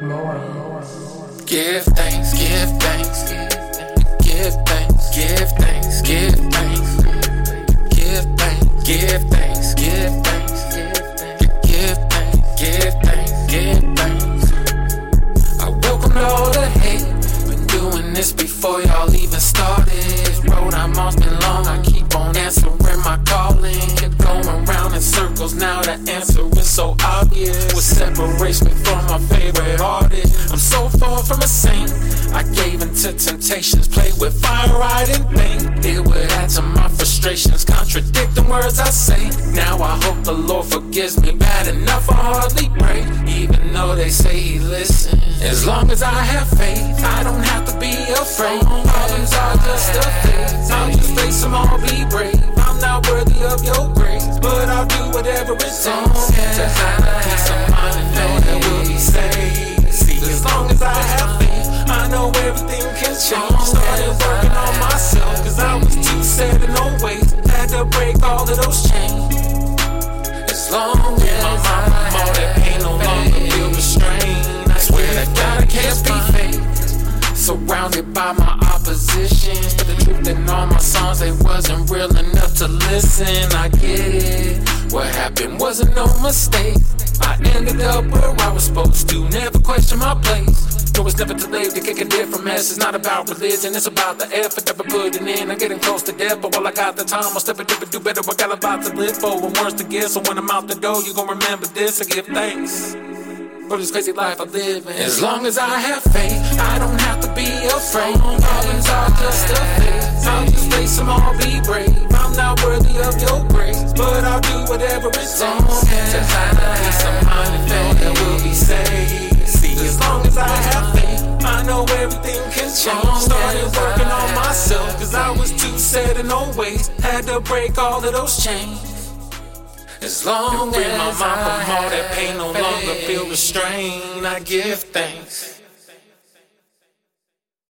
give thanks, give thanks, give thanks, give thanks, give thanks, give thanks, give thanks, give thanks, give thanks, give thanks. I welcome all the hate. Been doing this before y'all even started. Road I'm on's been long. I keep on answering my calling. Keep going round in circles. Now the answer is so obvious. What separates me from my favorite into temptations, Play with fire I didn't think it would add to my frustrations, contradicting words I say. Now I hope the Lord forgives me. Bad enough, I hardly pray, even though they say He listens. As long as I have faith, I don't have to be afraid. Problems are just a phase. I'll just face them all, be brave. I'm not worthy of your grace, but I'll do whatever it takes to have peace of mind change. Started working on myself, cause I was too set in no ways. Had to break all of those chains. As long as my mama all that pain no longer feel restrained. I swear to God I can't be fake. Surrounded by my opposition. The truth in all my songs, they wasn't real enough to listen. I get it. What happened wasn't no mistake. I ended up where I was supposed to. Never question my place. No, it's never too late to kick a different mess. It's not about religion, it's about the effort that we're putting in. I'm getting close to death, but while I got the time, I'll step it up and do better. I got a lot to live for and words to give. So when I'm out the door, you gon' remember this and give thanks for this crazy life I live in. As long as I have faith, I don't have to be afraid. Problems are just a phase. I'll just face them all, be brave. I'm not worthy of your grace, but I'll do whatever it takes to have a peace of mind and know that we'll be saved. Can. Started working on myself, cause I was too set in no ways. Had to break all of those chains. As long as my mom from all that pain no longer feel the strain. I give thanks.